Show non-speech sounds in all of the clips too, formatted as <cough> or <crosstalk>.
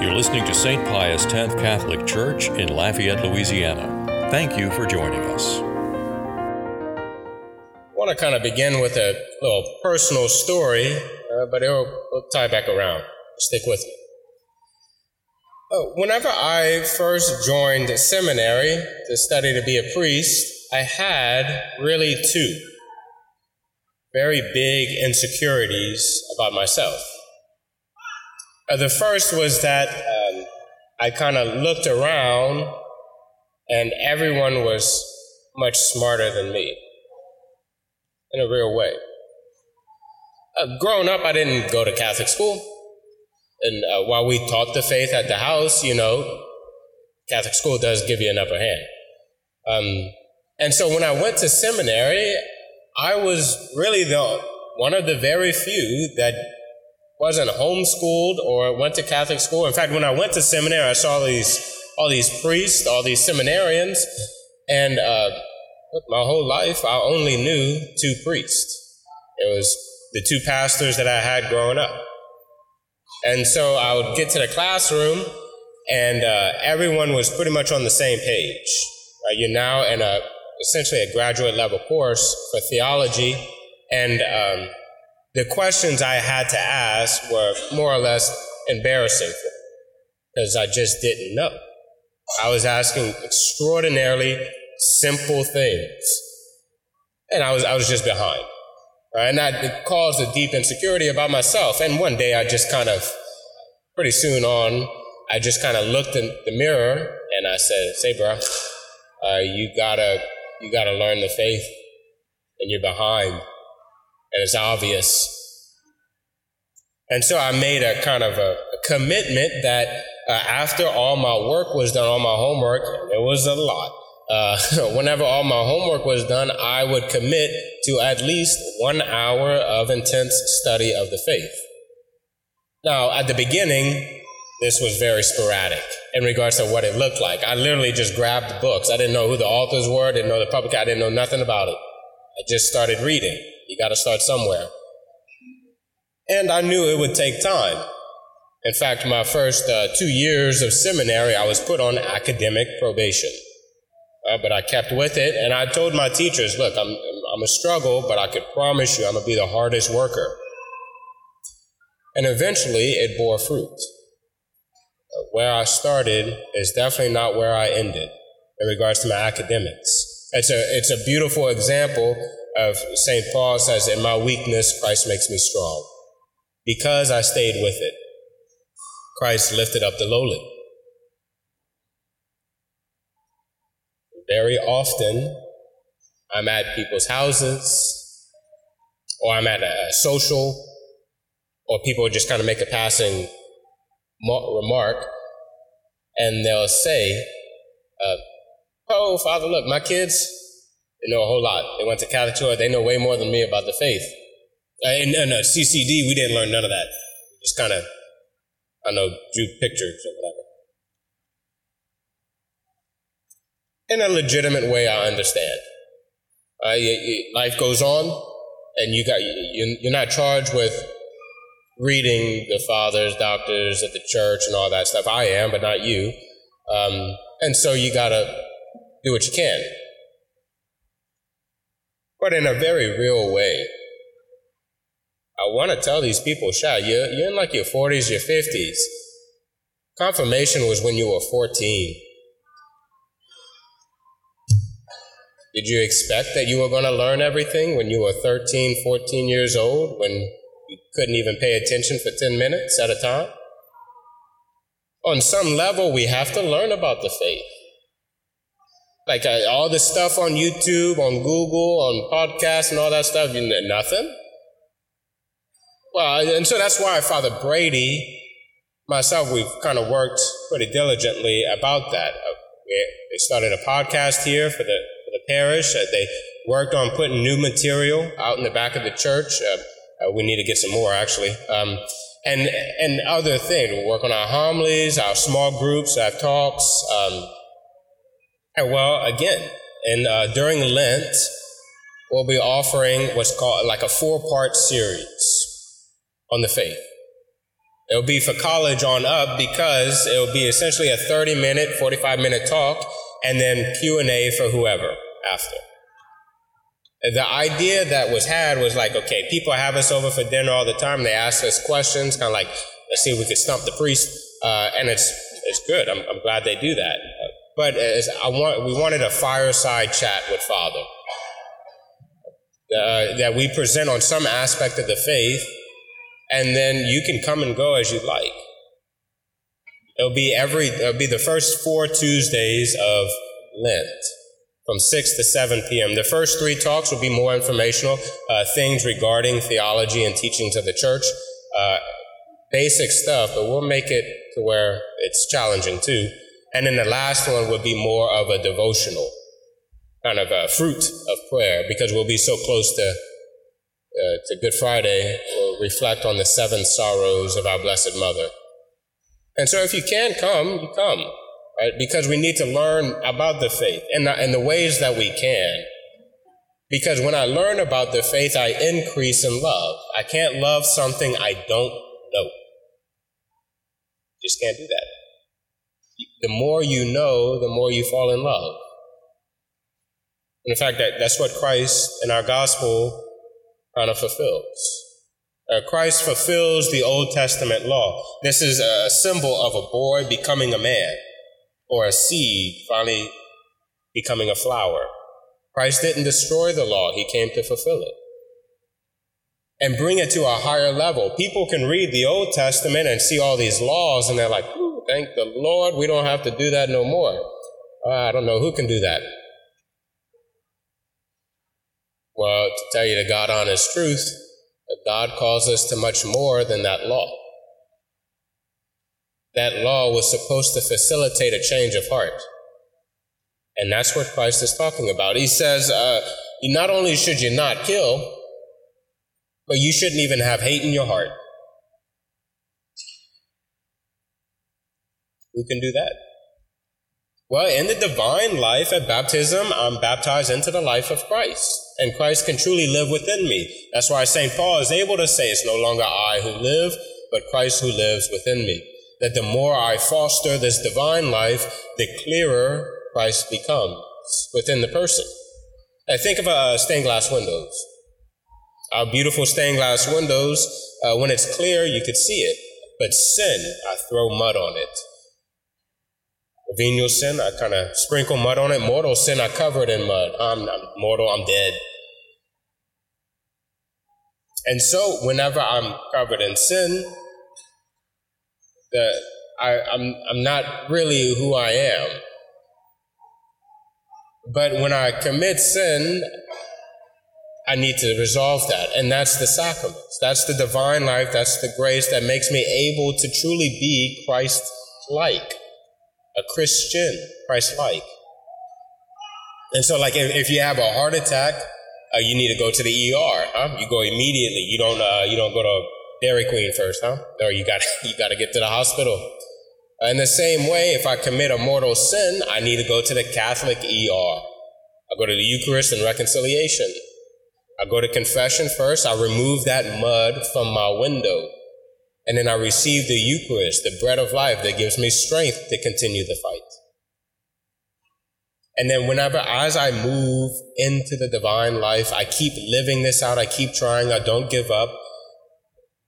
You're listening to St. Pius X Catholic Church in Lafayette, Louisiana. Thank you for joining us. I want to kind of begin with a little personal story, uh, but it'll, it'll, tie back around. Stick with me. Uh, whenever I first joined seminary to study to be a priest, I had really two very big insecurities about myself. Uh, the first was that um, I kind of looked around and everyone was much smarter than me in a real way. Uh, growing up, I didn't go to Catholic school. And uh, while we taught the faith at the house, you know, Catholic school does give you an upper hand. Um, and so when I went to seminary, I was really the one of the very few that wasn't homeschooled or went to Catholic school. In fact, when I went to seminary, I saw these all these priests, all these seminarians, and uh, my whole life I only knew two priests. It was the two pastors that I had growing up, and so I would get to the classroom, and uh, everyone was pretty much on the same page. Uh, you're now in a essentially a graduate level course for theology, and um, the questions I had to ask were more or less embarrassing because I just didn't know. I was asking extraordinarily simple things, and I was I was just behind, right? and that caused a deep insecurity about myself. And one day, I just kind of, pretty soon on, I just kind of looked in the mirror and I said, "Say, bro, uh, you gotta you gotta learn the faith, and you're behind." And it's obvious. And so I made a kind of a, commitment that uh, after all my work was done, all my homework, it was a lot. Uh, <laughs> whenever all my homework was done, I would commit to at least one hour of intense study of the faith. Now, at the beginning, this was very sporadic in regards to what it looked like. I literally just grabbed books. I didn't know who the authors were, I didn't know the public, I didn't know nothing about it. I just started reading. You got to start somewhere. And I knew it would take time. In fact, my first uh, two years of seminary, I was put on academic probation. Uh, but I kept with it, and I told my teachers, look, I'm, I'm a struggle, but I could promise you I'm going to be the hardest worker. And eventually, it bore fruit. Uh, where I started is definitely not where I ended in regards to my academics. It's a, it's a beautiful example of St. Paul says, In my weakness, Christ makes me strong. Because I stayed with it, Christ lifted up the lowly. Very often, I'm at people's houses, or I'm at a social, or people just kind of make a passing remark, and they'll say, uh, Oh, Father, look, my kids, they know a whole lot. They went to Catholic school. They know way more than me about the faith. Uh, in, in uh, CCD, we didn't learn none of that. Just kind of, I know, drew pictures or whatever. In a legitimate way, I understand. Uh, you, you, life goes on, and you got you, you're not charged with reading the fathers, doctors at the church, and all that stuff. I am, but not you. Um, and so you got to do what you can but in a very real way. I want to tell these people, Sha, you're, you're in like your 40s, your 50s. Confirmation was when you were 14. Did you expect that you were going to learn everything when you were 13, 14 years old, when you couldn't even pay attention for 10 minutes at a time? On some level, we have to learn about the faith. Like uh, all the stuff on YouTube, on Google, on podcasts, and all that stuff, you know, nothing. Well, and so that's why Father Brady, myself, we've kind of worked pretty diligently about that. Uh, they started a podcast here for the for the parish. Uh, they worked on putting new material out in the back of the church. Uh, uh we need to get some more actually. Um, and and other things. We work on our homilies, our small groups, our talks. Um, well, again, and uh, during Lent, we'll be offering what's called like a four part series on the faith. It'll be for college on up because it'll be essentially a 30 minute, 45 minute talk and then Q&A for whoever after. The idea that was had was like, okay, people have us over for dinner all the time. They ask us questions, kind of like, let's see if we can stump the priest. Uh, and it's, it's good. I'm, I'm glad they do that. But I want, we wanted a fireside chat with Father. Uh, that we present on some aspect of the faith, and then you can come and go as you like. It'll be every, it'll be the first four Tuesdays of Lent from 6 to 7 p.m. The first three talks will be more informational, uh, things regarding theology and teachings of the church, uh, basic stuff, but we'll make it to where it's challenging too. And then the last one would be more of a devotional, kind of a fruit of prayer, because we'll be so close to, uh, to Good Friday. We'll reflect on the seven sorrows of our Blessed Mother. And so if you can come, you come right? Because we need to learn about the faith and the, and the ways that we can. Because when I learn about the faith, I increase in love. I can't love something I don't know. Just can't do that. The more you know, the more you fall in love. And in fact, that, that's what Christ in our gospel kind of fulfills. Uh, Christ fulfills the Old Testament law. This is a symbol of a boy becoming a man or a seed finally becoming a flower. Christ didn't destroy the law, he came to fulfill it and bring it to a higher level. People can read the Old Testament and see all these laws, and they're like, thank the Lord, we don't have to do that no more. Uh, I don't know who can do that. Well, to tell you the God honest truth, God calls us to much more than that law that law was supposed to facilitate a change of heart. And that's what Christ is talking about. He says, uh, not only should you not kill, but you shouldn't even have hate in your heart. Who can do that? Well, in the divine life at baptism, I'm baptized into the life of Christ, and Christ can truly live within me. That's why St. Paul is able to say, It's no longer I who live, but Christ who lives within me that the more I foster this divine life, the clearer Christ becomes within the person. I think of uh, stained glass windows. Our beautiful stained glass windows, uh, when it's clear, you could see it. But sin, I throw mud on it. Venial sin, I kind of sprinkle mud on it. Mortal sin, I cover it in mud. I'm, I'm mortal, I'm dead. And so, whenever I'm covered in sin, that I, I'm, I'm not really who I am. But when I commit sin, I need to resolve that. And that's the sacraments. That's the divine life. That's the grace that makes me able to truly be Christ like, a Christian, Christ like. And so, like, if, if, you have a heart attack, uh, you need to go to the ER. Huh? You go immediately. You don't. Uh, you don't go to Dairy Queen first, huh? Or you got <laughs> you got to get to the hospital. In the same way, if I commit a mortal sin, I need to go to the Catholic ER. I go to the Eucharist and reconciliation. I go to confession first. I remove that mud from my window. And then I receive the Eucharist, the bread of life that gives me strength to continue the fight. And then whenever, as I move into the divine life, I keep living this out. I keep trying. I don't give up.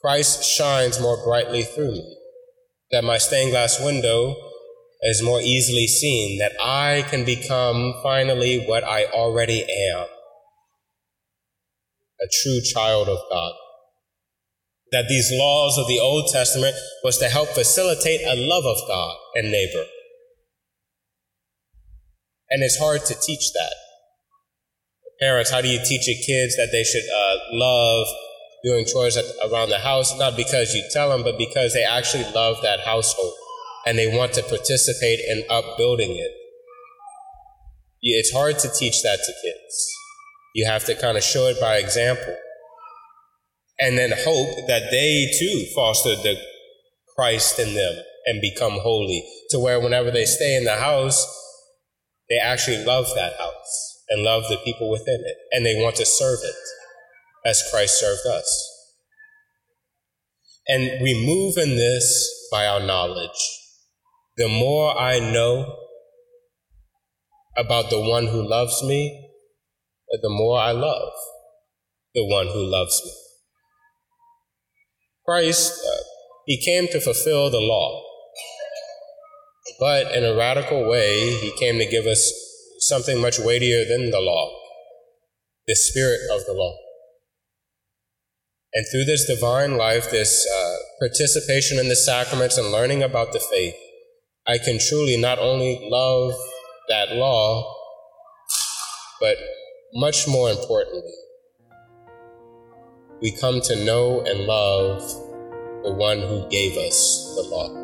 Christ shines more brightly through me, that my stained glass window is more easily seen, that I can become finally what I already am a true child of God. That these laws of the Old Testament was to help facilitate a love of God and neighbor. And it's hard to teach that. Parents, how do you teach your kids that they should uh, love doing chores at, around the house, not because you tell them, but because they actually love that household and they want to participate in upbuilding it. It's hard to teach that to kids. You have to kind of show it by example. And then hope that they too foster the Christ in them and become holy to where whenever they stay in the house, they actually love that house and love the people within it and they want to serve it as Christ served us. And we move in this by our knowledge. The more I know about the one who loves me, the more I love the one who loves me. Christ, uh, he came to fulfill the law. But in a radical way, he came to give us something much weightier than the law the spirit of the law. And through this divine life, this uh, participation in the sacraments and learning about the faith, I can truly not only love that law, but much more importantly, we come to know and love the one who gave us the law.